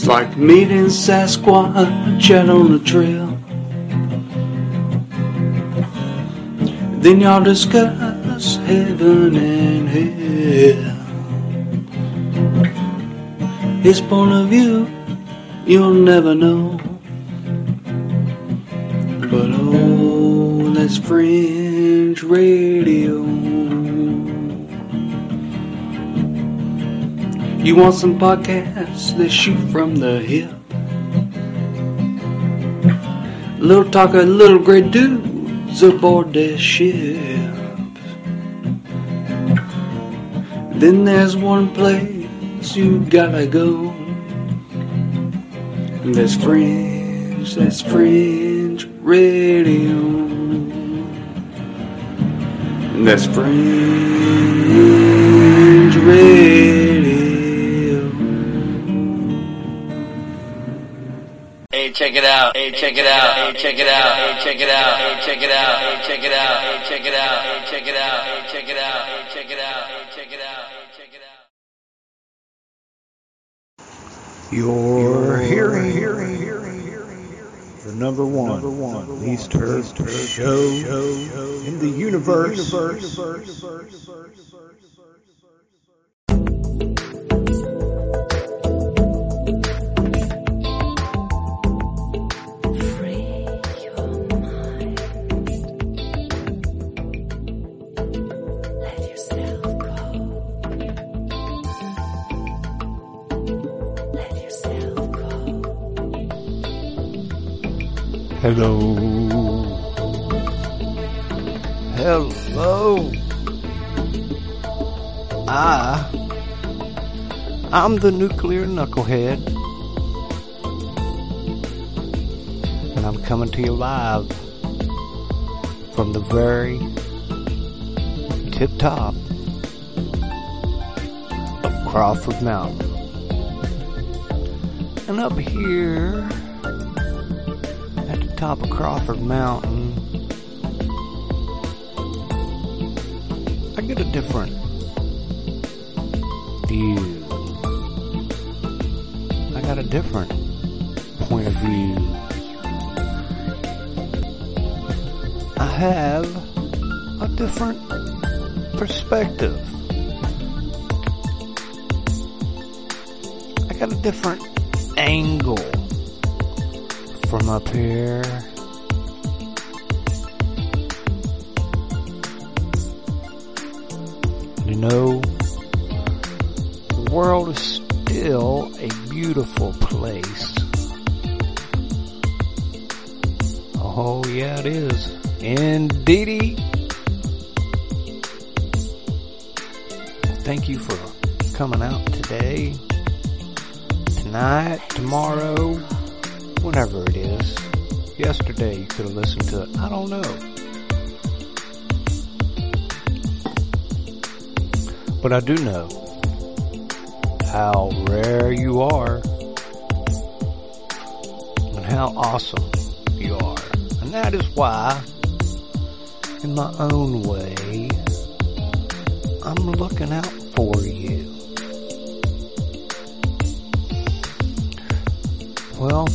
It's like meeting Sasquatch out on the trail. Then y'all discuss heaven and hell. His point of view, you'll never know. But oh, that's fringe radio. You want some podcasts that shoot from the hip? Little talk of little great dudes aboard their ship. Then there's one place you gotta go. That's fringe, that's fringe radio. And That's fringe radio. Check it out. Hey, check it out. Hey, check it out. Hey, check it out. Hey, check it out. Hey, check it out. Hey, check it out. Hey, check it out. Hey, check it out. Hey, check it out. Hey, check it out. Hey, check it out. You're hearing, the number one, number one, least heard show in the universe. Free Hello. Hello. I, I'm the nuclear knucklehead. And I'm coming to you live from the very tip top of Crawford Mountain. And up here top of Crawford Mountain, I get a different view. I got a different point of view. I have a different perspective. I got a different up here. You know, the world is still a beautiful place. Oh yeah, it is. Indeedy. Thank you for coming out today, tonight, tomorrow, whenever it is. Yesterday you could have listened to it. I don't know. But I do know how rare you are and how awesome you are. And that is why, in my own way, I'm looking out for you. Well,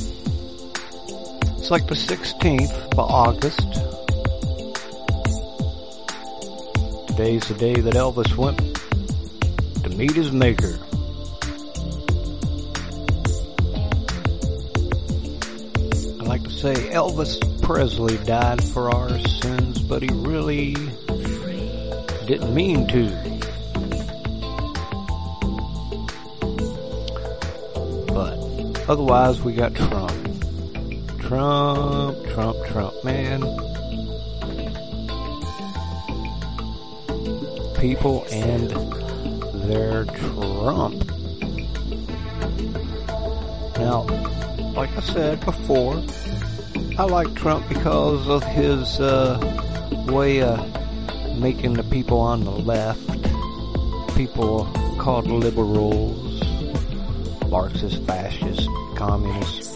it's like the 16th of August. Today's the day that Elvis went to meet his maker. I like to say Elvis Presley died for our sins, but he really didn't mean to. But otherwise, we got Trump. Trump, Trump, Trump, man. People and their Trump. Now, like I said before, I like Trump because of his uh, way of making the people on the left, people called liberals, Marxist, fascist, communist,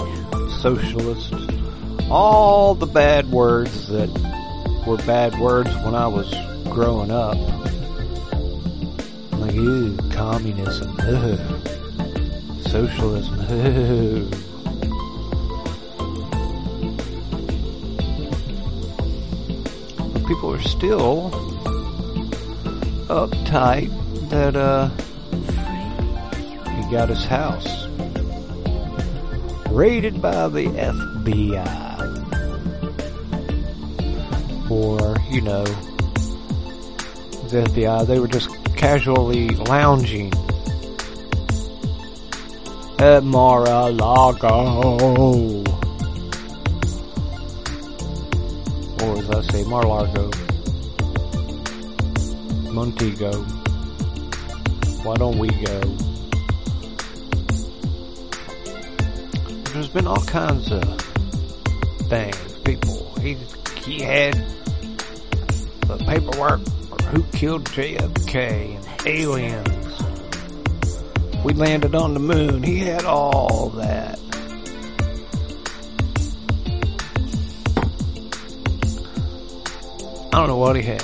socialist, all the bad words that were bad words when I was growing up. Like, ew, communism, ugh, Socialism. But people are still uptight that uh he got his house raided by the FBI for, you know, the FBI, they were just casually lounging at Mar-a-Lago. Or as I say, Mar-a-Lago. Montego. Why don't we go? There's been all kinds of things. People, he, he had the paperwork for who killed JFK and aliens. We landed on the moon. He had all that. I don't know what he had.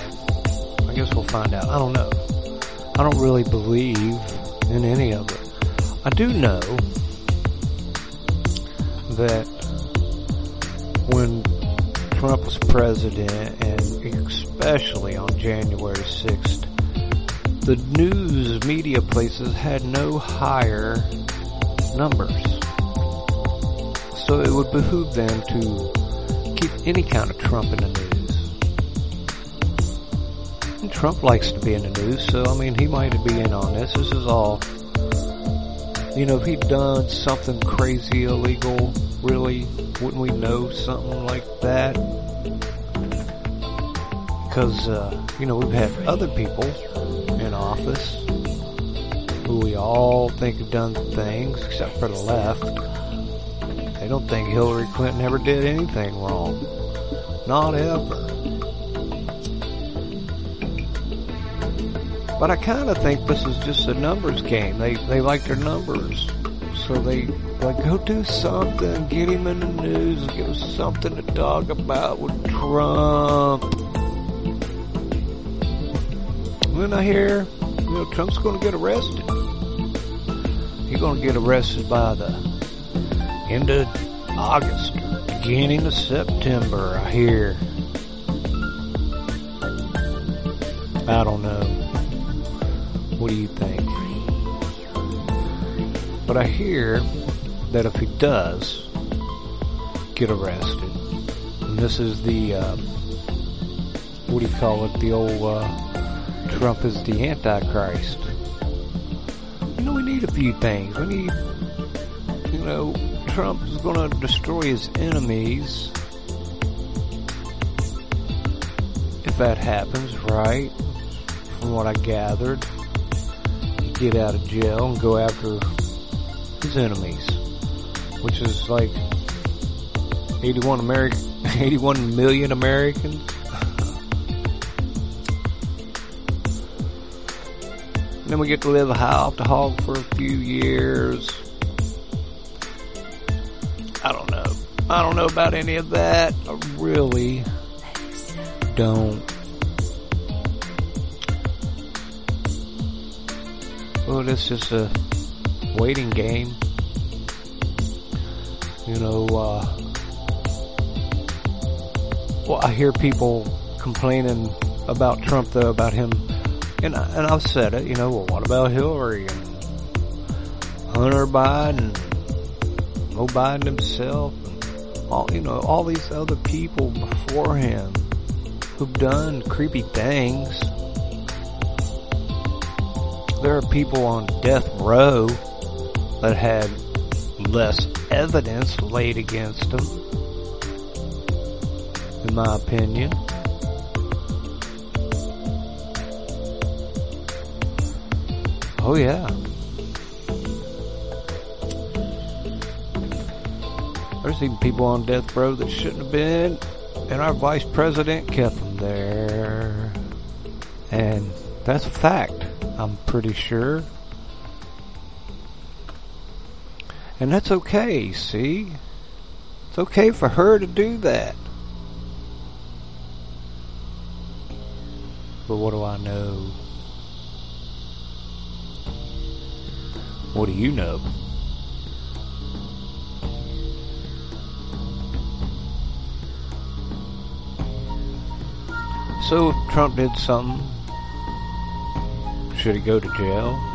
I guess we'll find out. I don't know. I don't really believe in any of it. I do know that when Trump was president, and especially on January 6th, the news media places had no higher numbers. So it would behoove them to keep any kind of Trump in the news. And Trump likes to be in the news, so I mean, he might be in on this. This is all, you know, if he'd done something crazy illegal, really, wouldn't we know something like that? Because, uh, you know, we've had other people in office who we all think have done things, except for the left. They don't think Hillary Clinton ever did anything wrong. Not ever. But I kind of think this is just a numbers game. They they like their numbers, so they like go do something, get him in the news, give us something to talk about with Trump. Then I hear, you know, Trump's going to get arrested. He's going to get arrested by the end of August, beginning of September. I hear. I don't know. What do you think? But I hear that if he does get arrested, and this is the, uh, what do you call it, the old, uh, Trump is the Antichrist. You know, we need a few things. We need, you know, Trump is going to destroy his enemies. If that happens, right? From what I gathered get out of jail and go after enemies, which is like 81 American, 81 million Americans. Then we get to live a high off the hog for a few years. I don't know. I don't know about any of that. I really don't. Well, it's just a waiting game. You know, uh, well, I hear people complaining about Trump though, about him, and, I, and I've said it, you know, well, what about Hillary and Hunter Biden, Joe Biden himself, and all, you know, all these other people before him who've done creepy things there are people on death row that had less evidence laid against them, in my opinion. Oh yeah. There's even people on death row that shouldn't have been, and our vice president kept them there. And that's a fact. I'm pretty sure. And that's okay, see? It's okay for her to do that. But what do I know? What do you know? So if Trump did something. Should he go to jail?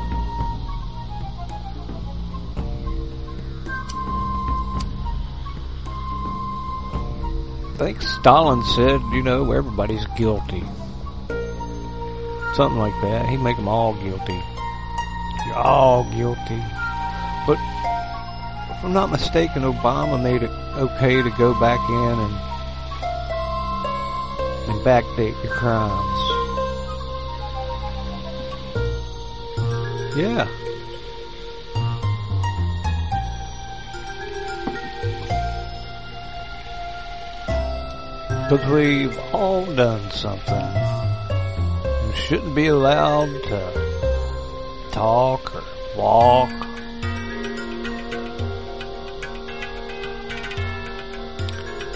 Think Stalin said, you know, everybody's guilty. Something like that. He'd make them all guilty. You're all guilty. But if I'm not mistaken, Obama made it okay to go back in and and backdate your crimes. Yeah. Because we've all done something. You shouldn't be allowed to talk or walk.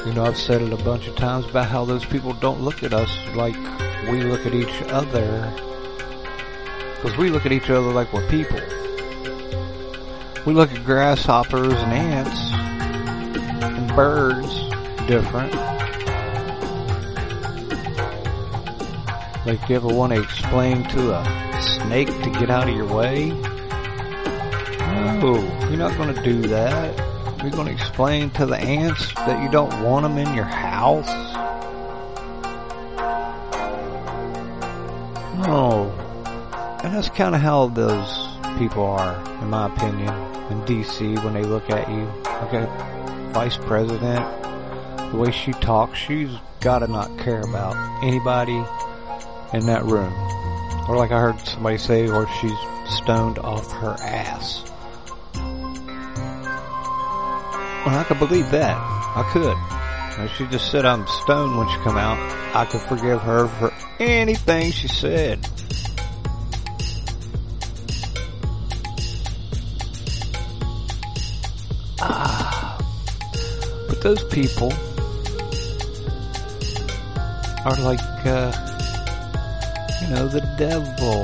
You know, I've said it a bunch of times about how those people don't look at us like we look at each other. Because we look at each other like we're people. We look at grasshoppers and ants and birds different. Like, you ever want to explain to a snake to get out of your way? No, you're not going to do that. You're going to explain to the ants that you don't want them in your house? No. And that's kind of how those people are, in my opinion, in DC when they look at you. Look at Vice President, the way she talks, she's got to not care about anybody in that room. Or like I heard somebody say, or she's stoned off her ass. Well, I could believe that. I could. If she just said I'm stoned when she come out, I could forgive her for anything she said. Ah. But those people are like, uh, you know, the devil.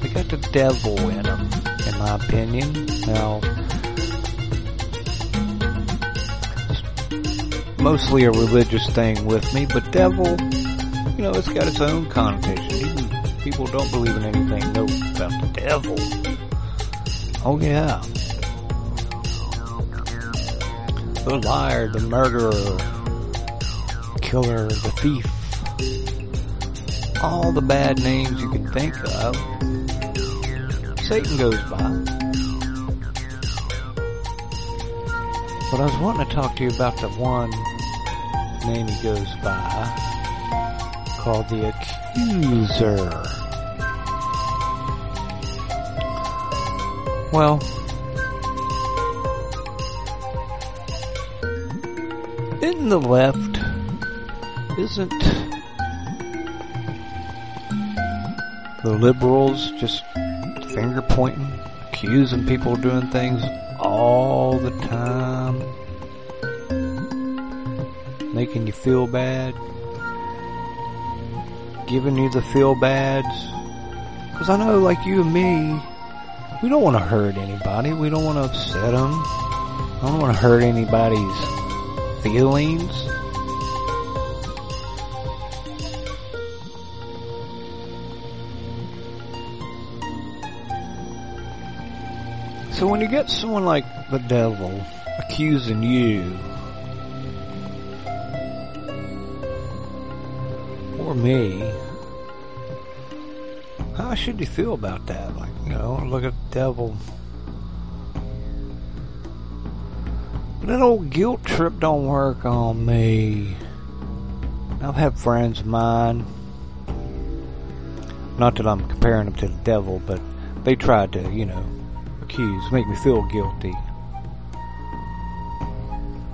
They got the devil in them, in my opinion. Now, mostly a religious thing with me, but devil, you know, it's got its own connotation. Even people don't believe in anything know about the devil. Oh yeah. The liar, the murderer, killer, the thief. All the bad names you can think of. Satan goes by. But I was wanting to talk to you about the one name he goes by called the accuser. Well, in the left isn't the liberals just finger pointing, accusing people of doing things all the time, making you feel bad, giving you the feel bads. Because I know, like you and me, we don't want to hurt anybody. We don't want to upset them. I don't want to hurt anybody's feelings. So when you get someone like the devil accusing you, or me, how should you feel about that? Like, you know, look at the devil. That old guilt trip don't work on me. I've had friends of mine, not that I'm comparing them to the devil, but they tried to, you know, accuse, make me feel guilty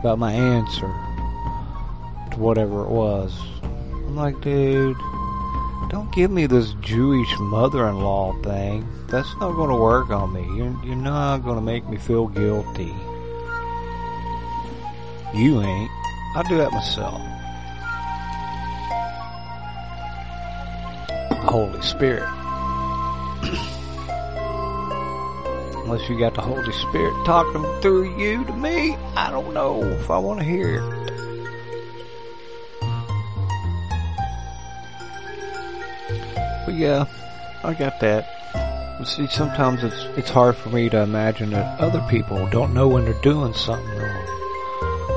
about my answer to whatever it was. I'm like, dude, don't give me this Jewish mother-in-law thing. That's not going to work on me. You're, you're not going to make me feel guilty. You ain't. I do that myself. Holy Spirit. Unless you got the Holy Spirit talking through you to me, I don't know if I want to hear it. yeah, I got that. See, sometimes it's it's hard for me to imagine that other people don't know when they're doing something wrong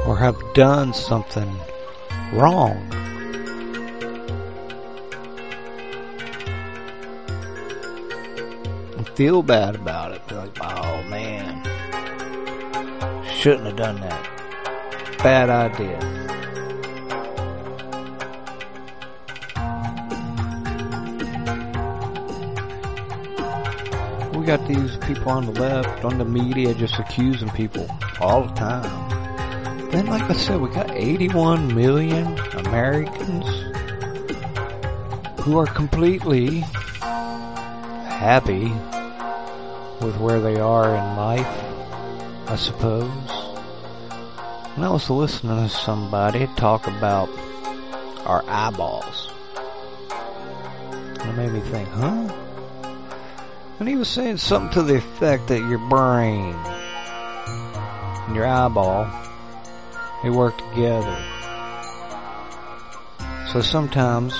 or have done something wrong. And feel bad about it. Shouldn't have done that. Bad idea. We got these people on the left, on the media, just accusing people all the time. Then, like I said, we got 81 million Americans who are completely happy with where they are in life, I suppose. And I was listening to somebody talk about our eyeballs. And it made me think, huh? And he was saying something to the effect that your brain and your eyeball, they work together. So sometimes,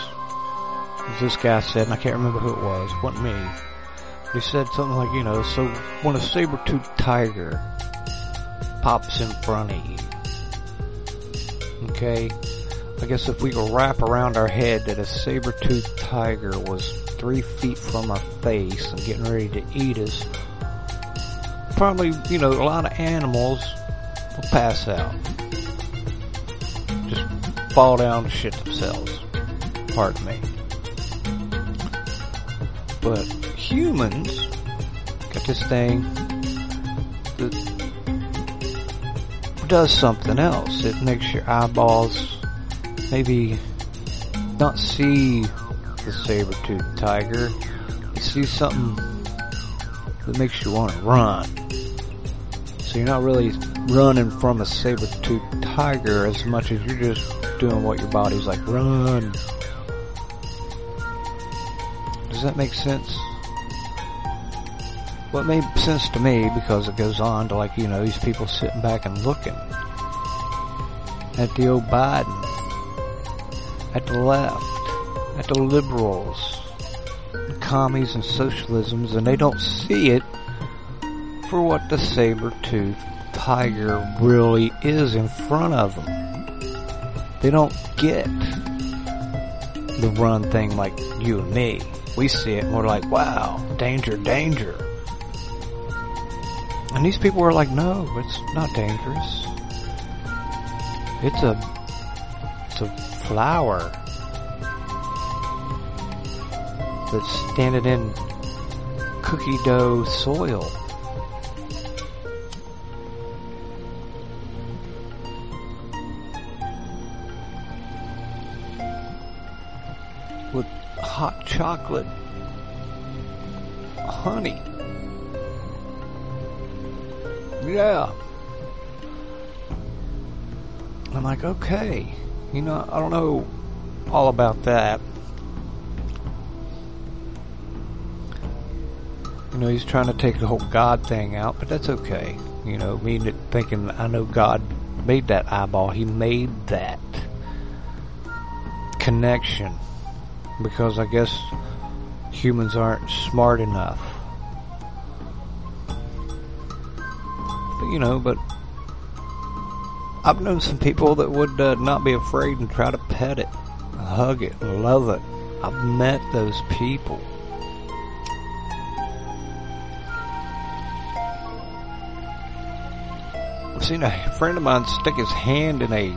as this guy said, and I can't remember who it was, wasn't me, he said something like, you know, so when a saber-toothed tiger pops in front of you, okay, I guess if we could wrap around our head that a saber-toothed tiger was three feet from our face and getting ready to eat us, probably, you know, a lot of animals will pass out. Just fall down and shit themselves. Pardon me. But humans got this thing that does something else. It makes your eyeballs maybe not see the saber-toothed tiger. You see something that makes you want to run. So you're not really running from a saber-toothed tiger as much as you're just doing what your body's like, run. Does that make sense? It made sense to me because it goes on to like, you know, these people sitting back and looking at the old Biden, at the left, at the liberals, commies and socialisms, and they don't see it for what the saber-toothed tiger really is in front of them. They don't get the run thing like you and me. We see it and we're like, wow, danger, danger. And these people were like, no, it's not dangerous. It's a, it's a flower that's standing in cookie dough soil. With hot chocolate, honey. Yeah. I'm like, okay. You know, I don't know all about that. You know, he's trying to take the whole God thing out, but that's okay. You know, me thinking I know God made that eyeball. He made that connection because I guess humans aren't smart enough. You know, but I've known some people that would uh, not be afraid and try to pet it, hug it, love it. I've met those people. I've seen a friend of mine stick his hand in a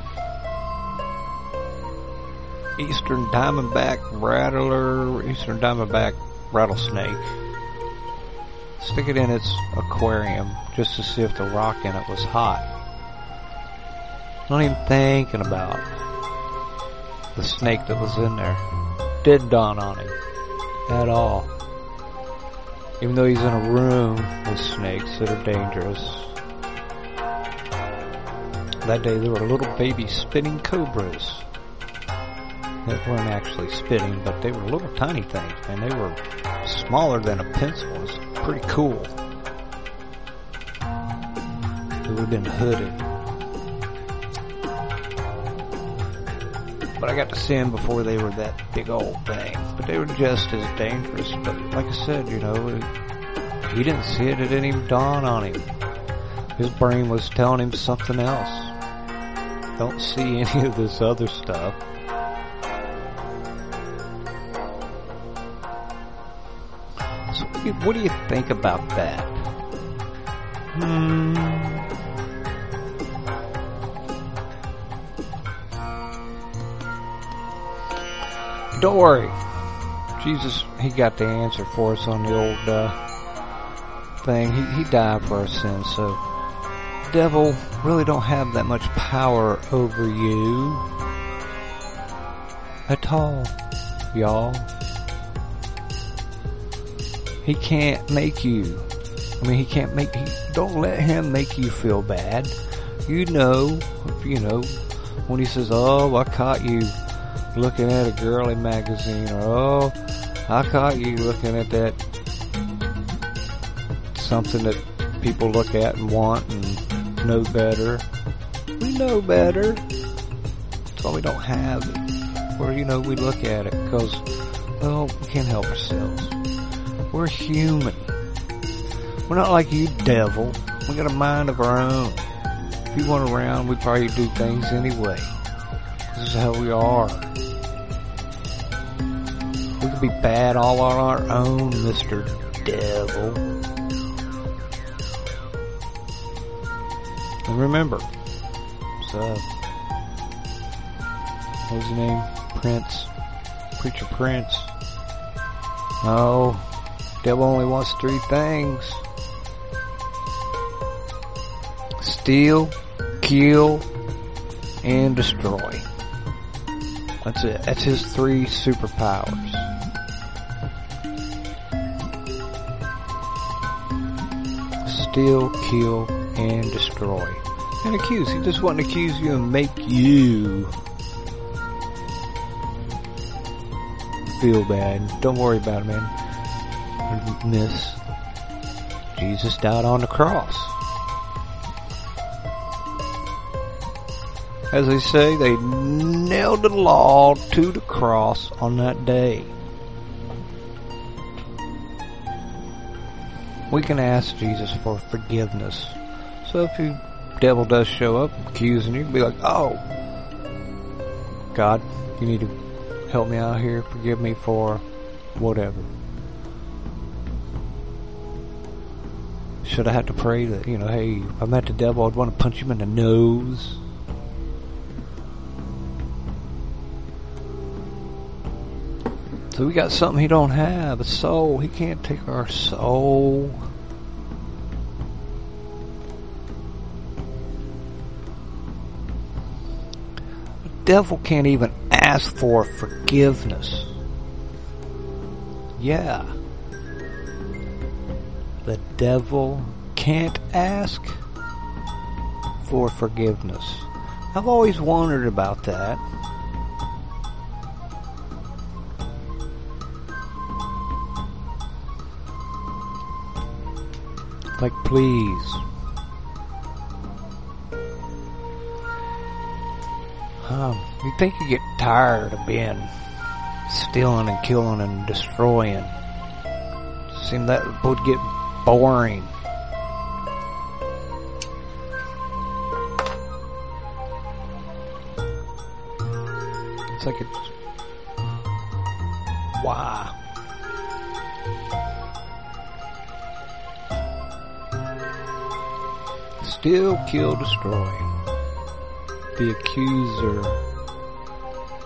eastern diamondback rattler, eastern diamondback rattlesnake. Stick it in its aquarium just to see if the rock in it was hot. Not even thinking about the snake that was in there. Didn't dawn on him at all. Even though he's in a room with snakes that are dangerous. That day there were little baby spitting cobras that weren't actually spitting, but they were little tiny things, and they were smaller than a pencil. It pretty cool. They would have been hooded. but I got to see them before they were that big old thing. But they were just as dangerous. But like I said, you know, it, he didn't see it. It didn't even dawn on him. His brain was telling him something else. Don't see any of this other stuff. What do you, what do you think about that? Hmm. Don't worry. Jesus, he got the answer for us on the old uh, thing. He, he died for our sins, so devil really don't have that much power over you at all, y'all. He can't make you. I mean, he can't make. He, don't let him make you feel bad. You know, you know, when he says, "Oh, I caught you looking at a girly magazine," or "Oh, I caught you looking at that something that people look at and want and know better." We know better. That's why we don't have it. Or, you know, we look at it because, well, we can't help ourselves. We're human. We're not like you, devil. We got a mind of our own. If you weren't around, we'd probably do things anyway. This is how we are. We could be bad all on our own, Mr. Devil. And remember, so, what's his name? Prince. Preacher Prince. Oh, devil only wants three things. Steal, kill, and destroy. That's it. That's his three superpowers. Steal, kill, and destroy. And accuse. He just want to accuse you and make you feel bad. Don't worry about it, man. Miss. Jesus died on the cross. As they say, they nailed the law to the cross on that day. We can ask Jesus for forgiveness. So if you devil does show up accusing you, be like, oh, God, you need to help me out here, forgive me for whatever. Should I have to pray that, you know, hey, if I met the devil, I'd want to punch him in the nose? So we got something he don't have, a soul. He can't take our soul. The devil can't even ask for forgiveness. Yeah. The devil can't ask for forgiveness. I've always wondered about that. Like, please. Um, you think you get tired of being stealing and killing and destroying? Seem that would get boring. It's like a wow. Still kill, destroy. The accuser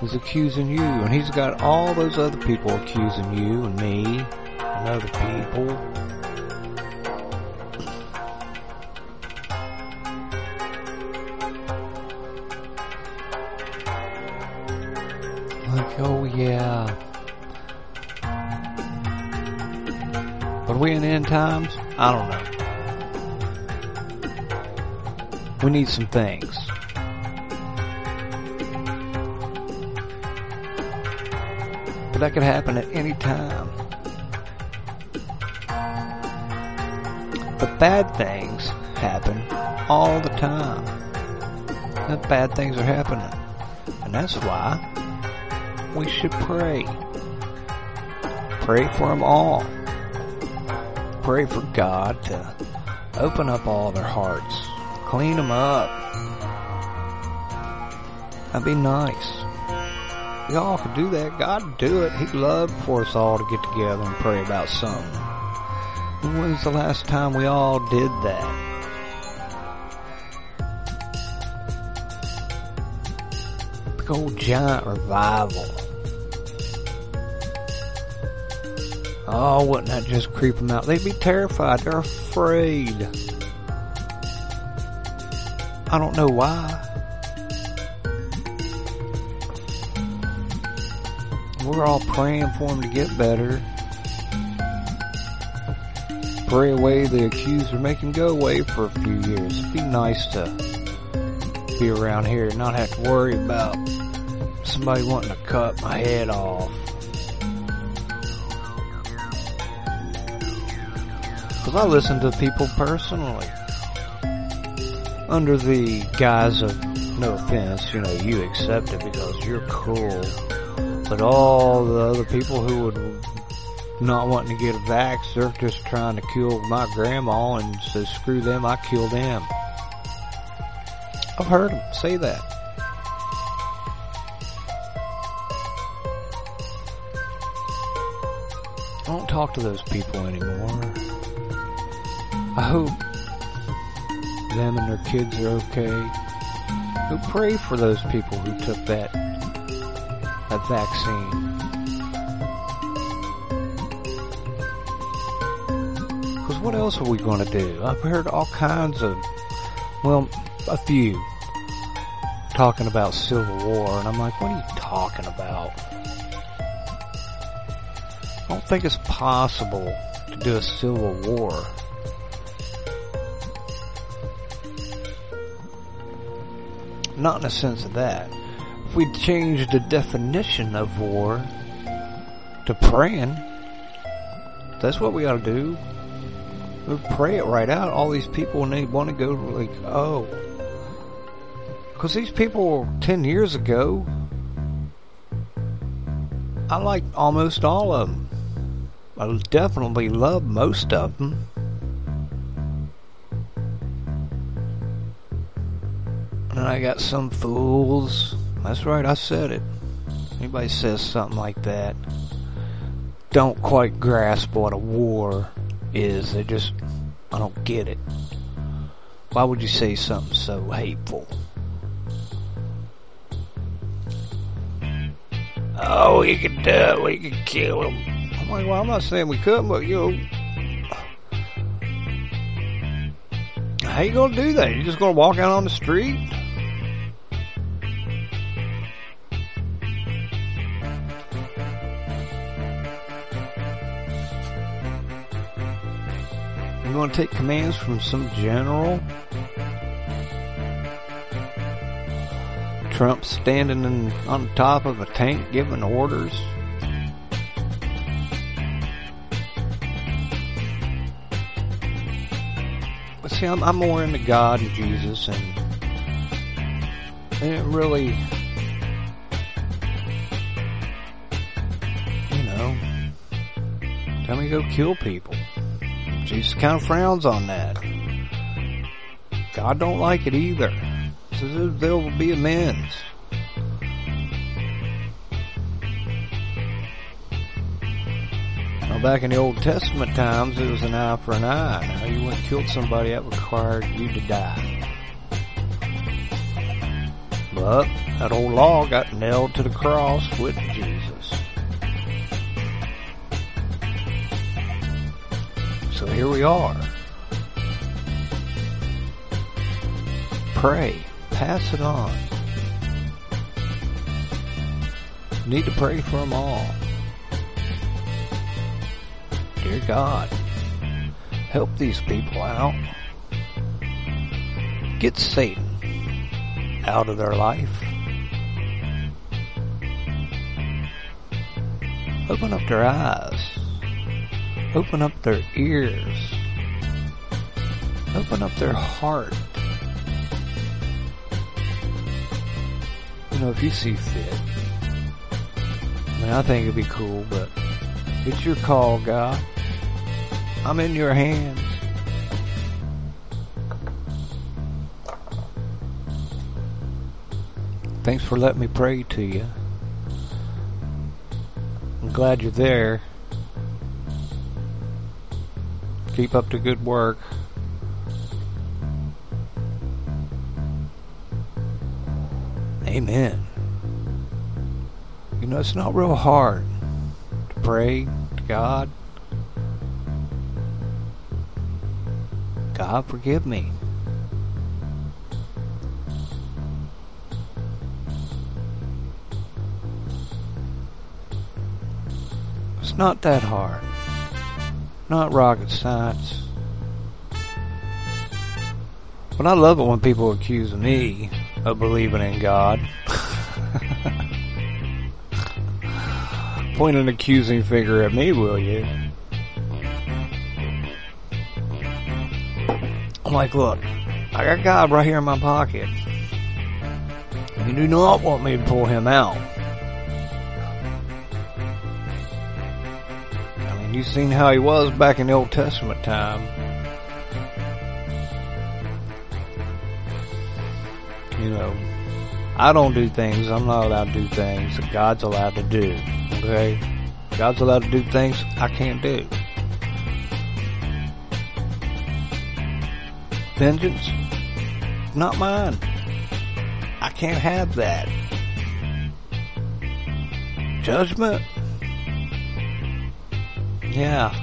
is accusing you, and he's got all those other people accusing you and me and other people. Yeah. Are we in end times? I don't know. We need some things. But that could happen at any time. But bad things happen all the time. Bad things are happening. And that's why we should pray. Pray for them all. Pray for God to open up all their hearts, clean them up. That'd be nice. We all could do that. God do it. He'd love for us all to get together and pray about something. When was the last time we all did that? Big old giant revival. Oh, wouldn't that just creep them out? They'd be terrified. They're afraid. I don't know why. We're all praying for them to get better. Pray away the accuser, make him go away for a few years. It'd be nice to be around here and not have to worry about somebody wanting to cut my head off. Cause I listen to people personally. Under the guise of, no offense, you know, you accept it because you're cool. But all the other people who would not wanting to get a vax, they're just trying to kill my grandma and so screw them, I kill them. I've heard them say that. I don't talk to those people anymore. I hope them and their kids are okay. Go pray for those people who took that that vaccine. Because what else are we going to do? I've heard all kinds of, well, a few talking about civil war, and I'm like, what are you talking about? I don't think it's possible to do a civil war. Not in a sense of that. If we change the definition of war to praying, that's what we ought to do. We pray it right out. All these people, when they want to go, like, oh. Because these people 10 years ago, I liked almost all of them. I definitely love most of them. I got some fools. That's right, I said it. Anybody says something like that, don't quite grasp what a war is. They just, I don't get it. Why would you say something so hateful? Oh, we could do it. We could kill him. I'm like, well, I'm not saying we couldn't, but you know, how you gonna do that? You just gonna walk out on the street? You gonna take commands from some general? Trump standing in, on top of a tank giving orders? But see, I'm, I'm more into God and Jesus, and it really, you know, tell me to go kill people. Jesus kind of frowns on that. God don't like it either. Says there will be amends. Now back in the Old Testament times, it was an eye for an eye. Now you went and killed somebody, that required you to die. But that old law got nailed to the cross with here we are. Pray. Pass it on. Need to pray for them all. Dear God, help these people out. Get Satan out of their life. Open up their eyes. Open up their ears. Open up their heart. You know, if you see fit, I mean, I think it'd be cool, but it's your call, God. I'm in your hands. Thanks for letting me pray to you. I'm glad you're there. Keep up the good work. Amen. You know, it's not real hard to pray to God. God, forgive me. It's not that hard. Not rocket science. But I love it when people accuse me of believing in God. Point an accusing finger at me, will you? I'm like, look, I got God right here in my pocket. You do not want me to pull him out. You've seen how he was back in the Old Testament time. You know, I don't do things, I'm not allowed to do things that God's allowed to do. Okay? God's allowed to do things I can't do. Vengeance, not mine. I can't have that. Judgment, yeah.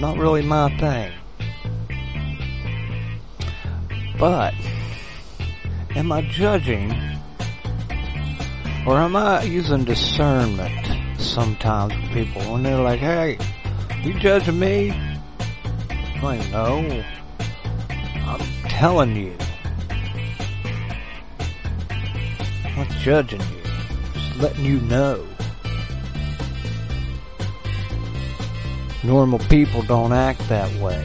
Not really my thing. But, am I judging or am I using discernment sometimes with people when they're like, hey, you judging me? I'm like, no. I'm telling you. I'm not judging you. Just letting you know. Normal people don't act that way.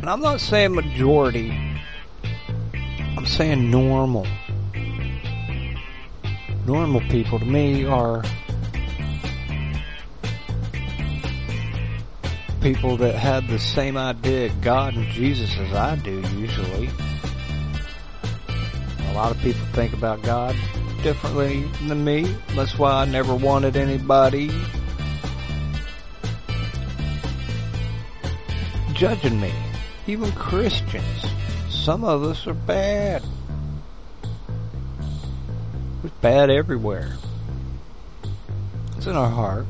And I'm not saying majority. I'm saying normal. Normal people to me are people that have the same idea of God and Jesus as I do usually. A lot of people think about God differently than me. That's why I never wanted anybody judging me. Even Christians. Some of us are bad. It's bad everywhere. It's in our heart.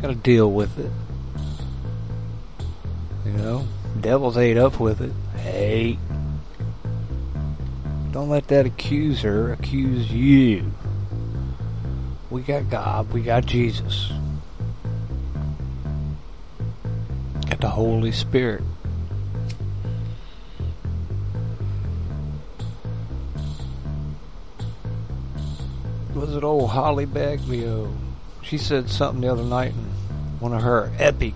Gotta deal with it. You know? Devils ate up with it. Hate. Don't let that accuser accuse you. We got God, we got Jesus. Got the Holy Spirit. Was it old Holly Baglio? She said something the other night in one of her epic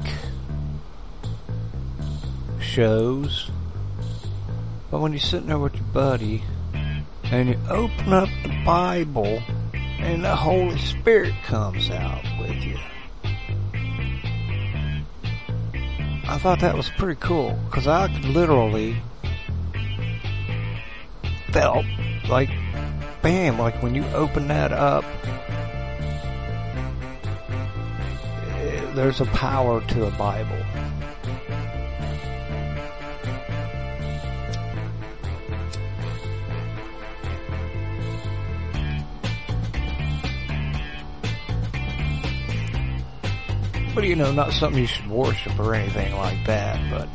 shows. But when you're sitting there with your buddy and you open up the Bible and the Holy Spirit comes out with you. I thought that was pretty cool because I literally felt like, bam, like when you open that up, eh, there's a power to the Bible. You know, not something you should worship or anything like that, but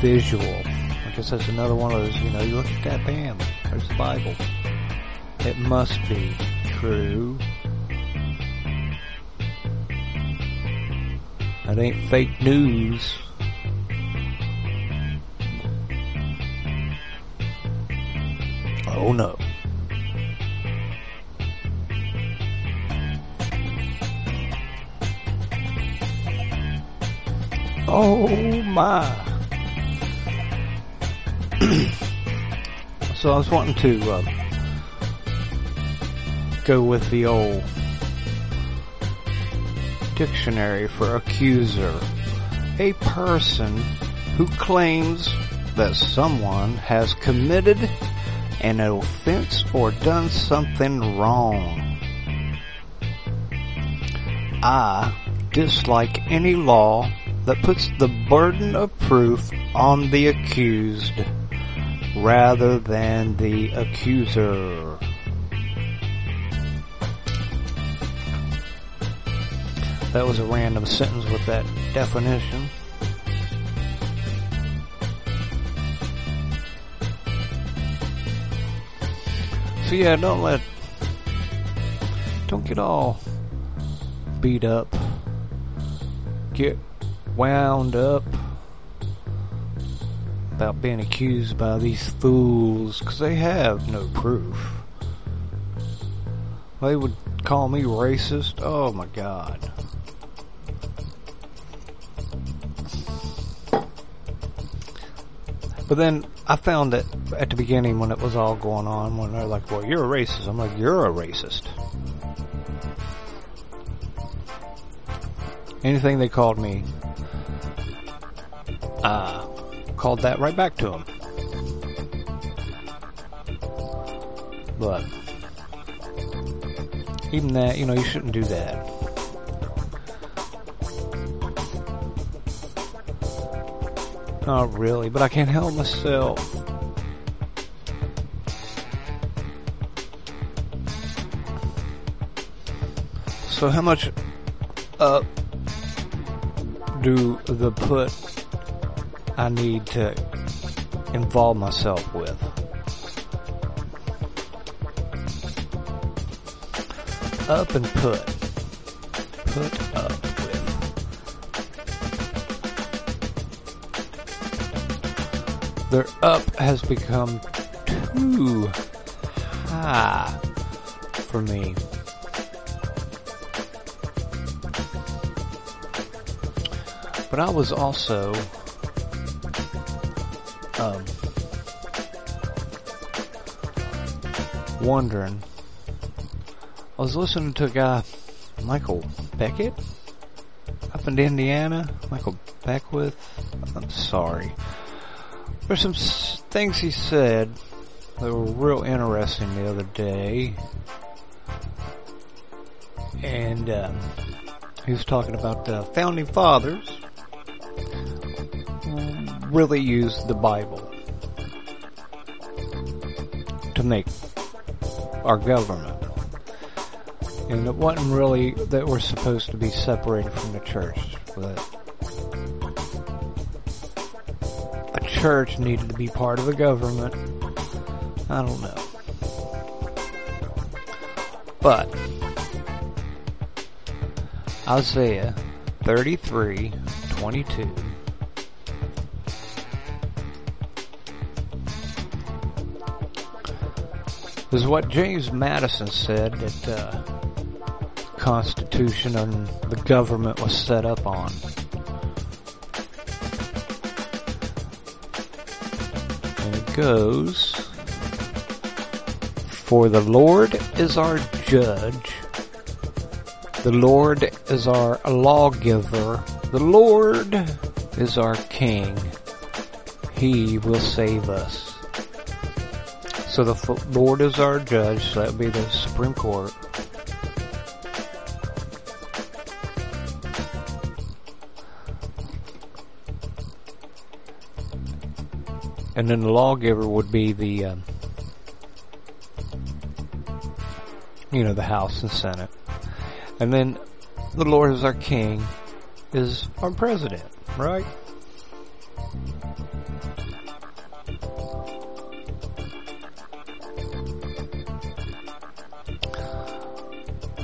visual. I guess that's another one of those, you know, you look at that, bam, there's the Bible. It must be true. That ain't fake news. Oh no. Oh my. so I was wanting to uh, go with the old dictionary for accuser. A person who claims that someone has committed an offense or done something wrong. I dislike any law that puts the burden of proof on the accused rather than the accuser. That was a random sentence with that definition. So yeah, don't let, don't get all beat up, get wound up about being accused by these fools because they have no proof. They would call me racist. Oh my god. But then I found that at the beginning when it was all going on, when they're like, well, you're a racist. I'm like, you're a racist. Anything they called me, uh, called that right back to him. But, even that, you know, you shouldn't do that. Not really, but I can't help myself. So how much up do the put I need to involve myself with? Up and put. Put up with. Their up has become too high for me. But I was also wondering. I was listening to a guy, Michael Beckett, up in Indiana. Michael Beckwith. I'm sorry. There's some things he said that were real interesting the other day. And um, he was talking about the founding fathers really used the Bible to make our government. And it wasn't really that we're supposed to be separated from the church, but a church needed to be part of the government. I don't know. But Isaiah 33, 22 is what James Madison said that uh, Constitution and the government was set up on. And it goes, For the Lord is our judge, the Lord is our lawgiver, the Lord is our king. He will save us. So the Lord is our judge, so that would be the Supreme Court. And then the lawgiver would be the, um, you know, the House and Senate. And then the Lord is our king, is our president, right?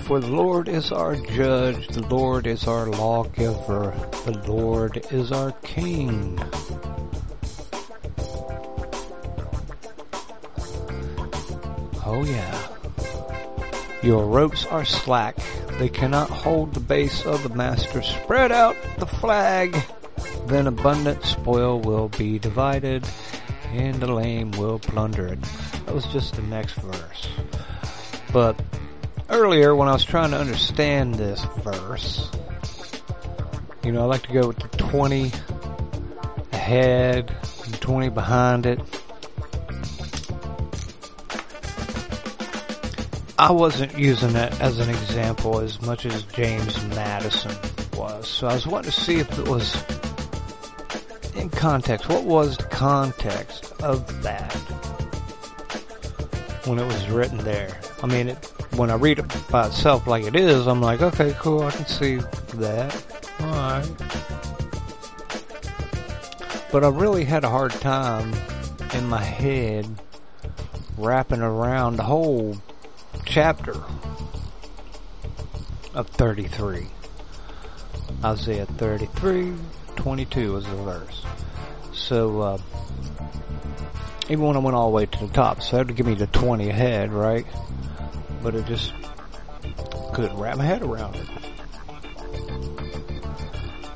For the Lord is our judge, the Lord is our lawgiver, the Lord is our king. Oh yeah. Your ropes are slack. They cannot hold the base of the master. Spread out the flag. then abundant spoil will be divided, and the lame will plunder it. That was just the next verse. But earlier, when I was trying to understand this verse, you know, I like to go with the 20 ahead and 20 behind it. I wasn't using it as an example as much as James Madison was. So I was wanting to see if it was in context. What was the context of that when it was written there? I mean, it, when I read it by itself like it is, I'm like, okay, cool, I can see that. Alright. But I really had a hard time in my head wrapping around the whole chapter of 33. Isaiah 33, 22 is the verse. So, uh, even when I went all the way to the top, so that would give me the 20 ahead, right? But I just couldn't wrap my head around it.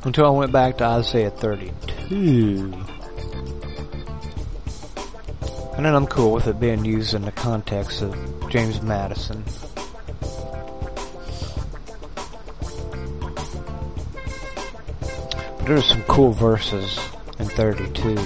Until I went back to Isaiah 32. And then I'm cool with it being used in the context of James Madison. But there's some cool verses in 32.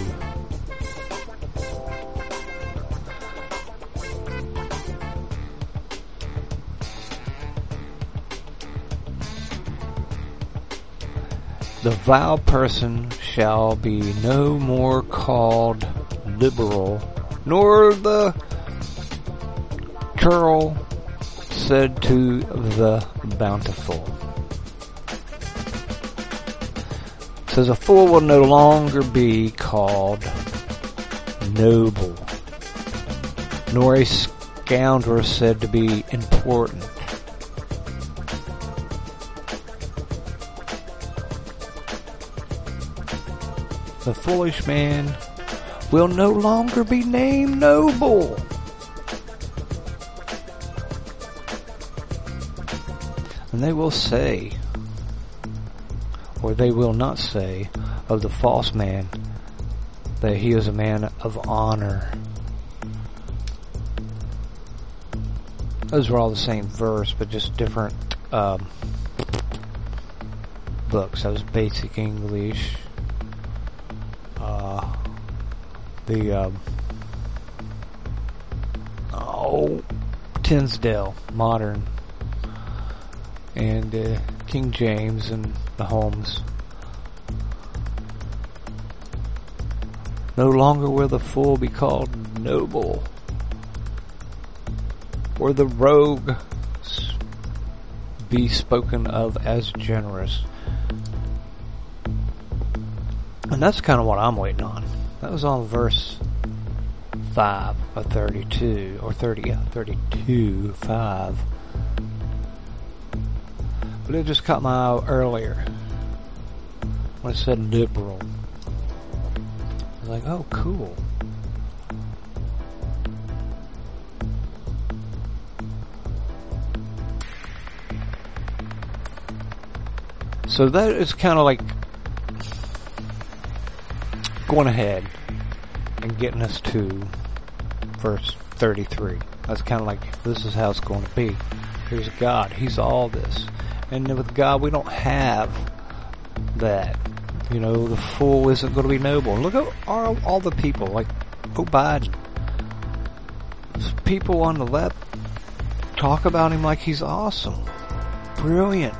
The vile person shall be no more called liberal, nor the churl said to the bountiful. It says a fool will no longer be called noble, nor a scoundrel said to be important. The foolish man will no longer be named noble. And they will say, or they will not say, of the false man that he is a man of honor. Those were all the same verse, but just different um, books. That was basic English. The um, oh Tinsdale modern and uh, King James and the Holmes. No longer will the fool be called noble, or the rogue be spoken of as generous. And that's kind of what I'm waiting on. That was on verse 5 of 32, or 30, yeah, 32, 5. But it just caught my eye earlier when it said liberal. I was like, oh, cool. So that is kind of like going ahead and getting us to verse 33. That's kind of like, this is how it's going to be. Here's God. He's all this. And with God, we don't have that. You know, the fool isn't going to be noble. Look at all, all the people, like, Biden. People on the left talk about him like he's awesome. Brilliant.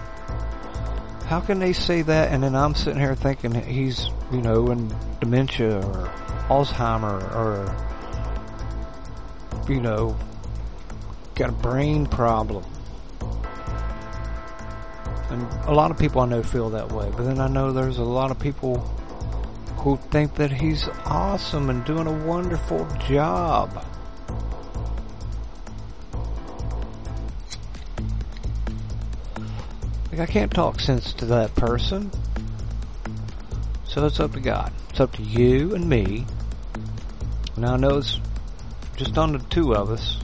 How can they say that and then I'm sitting here thinking he's, you know, and dementia or Alzheimer or, you know, got a brain problem. And a lot of people I know feel that way, but then I know there's a lot of people who think that he's awesome and doing a wonderful job. Like I can't talk sense to that person. So it's up to God. It's up to you and me. Now I know it's just on the two of us.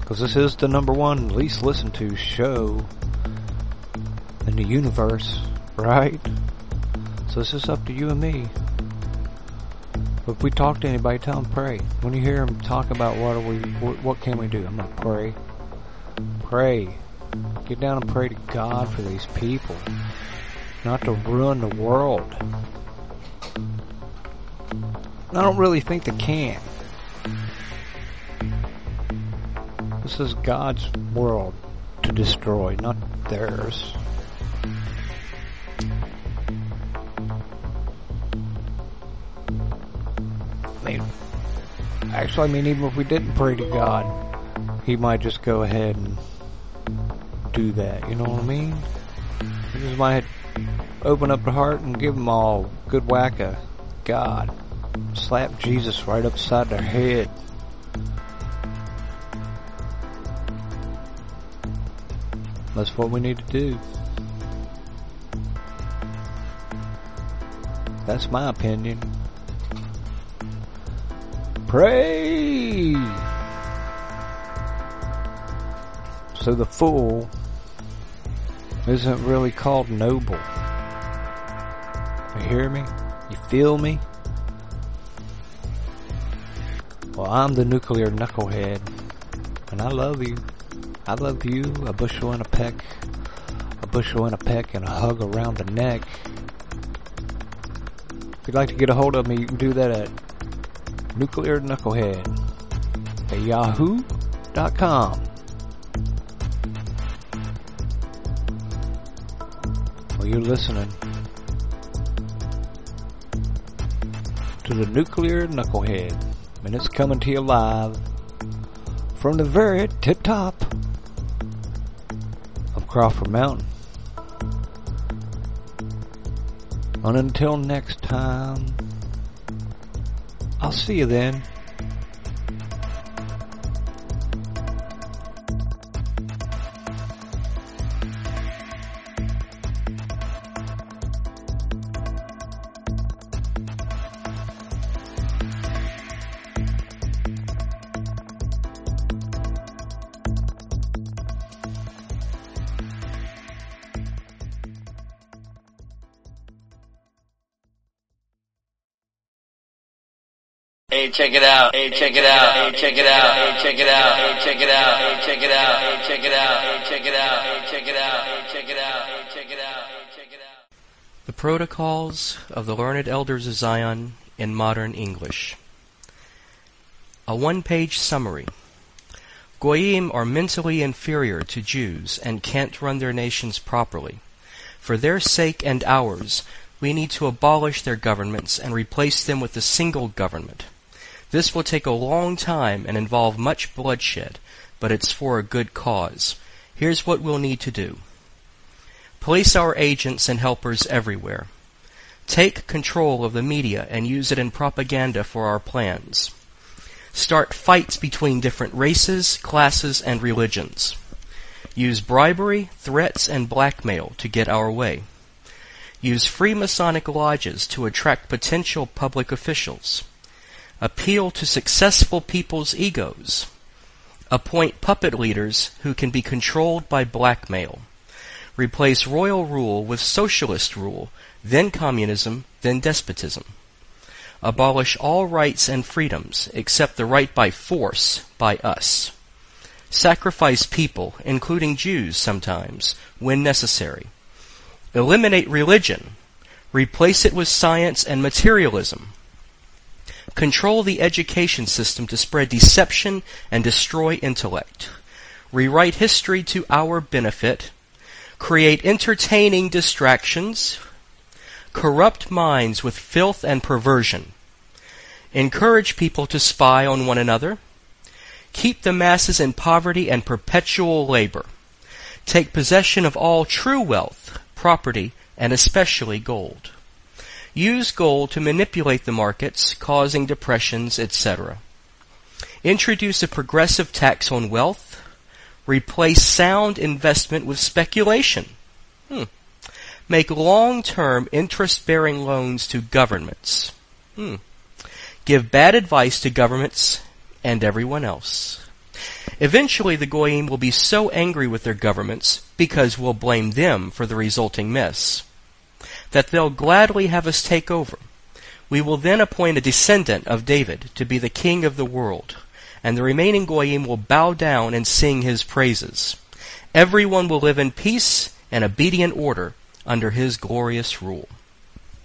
Because this is the number one least listened to show in the universe, right? So it's just up to you and me. But if we talk to anybody, tell them pray. When you hear them talk about what are we, what, what can we do? I'm gonna pray. Pray. Get down and pray to God for these people, not to ruin the world. I don't really think they can. This is God's world to destroy, not theirs. I mean, actually, I mean, even if we didn't pray to God, He might just go ahead and do that. You know what I mean? He just might open up the heart and give them all good whack of God. Slap Jesus right upside their head. That's what we need to do. That's my opinion. Pray! So the fool isn't really called noble. You hear me? You feel me? Well, I'm the nuclear knucklehead, and I love you. I love you, a bushel and a peck, a bushel and a peck, and a hug around the neck. If you'd like to get a hold of me, you can do that at nuclear knucklehead at yahoo.com. you're listening to the nuclear knucklehead, and it's coming to you live from the very tip top of Crawford Mountain. And until next time, I'll see you then. Hey, check it out. Hey, check it out. Hey, check it out. Hey, check it out. Hey, check it out. Hey, check it out. Hey, check it out. Hey, check it out. Hey, check it out. Hey, check it out. Hey, check it out. Hey, check it out. The Protocols of the Learned Elders of Zion in Modern English. A one page summary. Goyim are mentally inferior to Jews and can't run their nations properly. For their sake and ours, we need to abolish their governments and replace them with a single government. This will take a long time and involve much bloodshed, but it's for a good cause. Here's what we'll need to do. Place our agents and helpers everywhere. Take control of the media and use it in propaganda for our plans. Start fights between different races, classes, and religions. Use bribery, threats, and blackmail to get our way. Use free Masonic lodges to attract potential public officials. Appeal to successful people's egos. Appoint puppet leaders who can be controlled by blackmail. Replace royal rule with socialist rule, then communism, then despotism. Abolish all rights and freedoms except the right by force by us. Sacrifice people, including Jews sometimes, when necessary. Eliminate religion. Replace it with science and materialism. Control the education system to spread deception and destroy intellect. Rewrite history to our benefit. Create entertaining distractions. Corrupt minds with filth and perversion. Encourage people to spy on one another. Keep the masses in poverty and perpetual labor. Take possession of all true wealth, property, and especially gold. Use gold to manipulate the markets, causing depressions, etc. Introduce a progressive tax on wealth. Replace sound investment with speculation. Hmm. Make long-term interest-bearing loans to governments. Hmm. Give bad advice to governments and everyone else. Eventually, the Goyim will be so angry with their governments, because we'll blame them for the resulting mess, that they'll gladly have us take over. We will then appoint a descendant of David to be the king of the world, and the remaining Goyim will bow down and sing his praises. Everyone will live in peace and obedient order under his glorious rule.